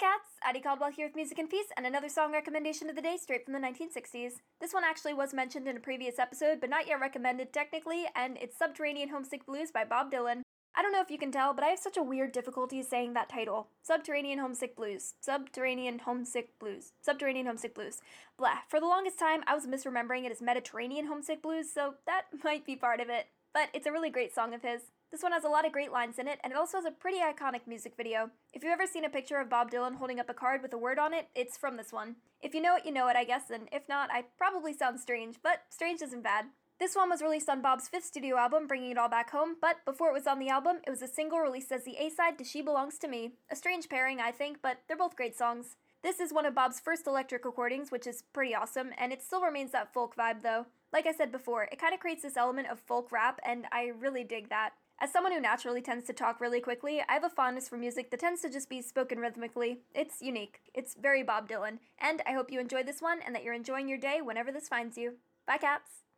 cats! Addie Caldwell here with Music and Peace and another song recommendation of the day straight from the 1960s. This one actually was mentioned in a previous episode, but not yet recommended technically, and it's Subterranean Homesick Blues by Bob Dylan. I don't know if you can tell, but I have such a weird difficulty saying that title. Subterranean Homesick Blues. Subterranean Homesick Blues. Subterranean Homesick Blues. Blah. For the longest time, I was misremembering it as Mediterranean Homesick Blues, so that might be part of it. But it's a really great song of his. This one has a lot of great lines in it, and it also has a pretty iconic music video. If you've ever seen a picture of Bob Dylan holding up a card with a word on it, it's from this one. If you know it, you know it, I guess, and if not, I probably sound strange, but strange isn't bad. This one was released on Bob's fifth studio album, Bringing It All Back Home, but before it was on the album, it was a single released as the A side to She Belongs to Me. A strange pairing, I think, but they're both great songs. This is one of Bob's first electric recordings, which is pretty awesome, and it still remains that folk vibe though. Like I said before, it kind of creates this element of folk rap, and I really dig that. As someone who naturally tends to talk really quickly, I have a fondness for music that tends to just be spoken rhythmically. It's unique. It's very Bob Dylan. And I hope you enjoyed this one and that you're enjoying your day whenever this finds you. Bye, cats!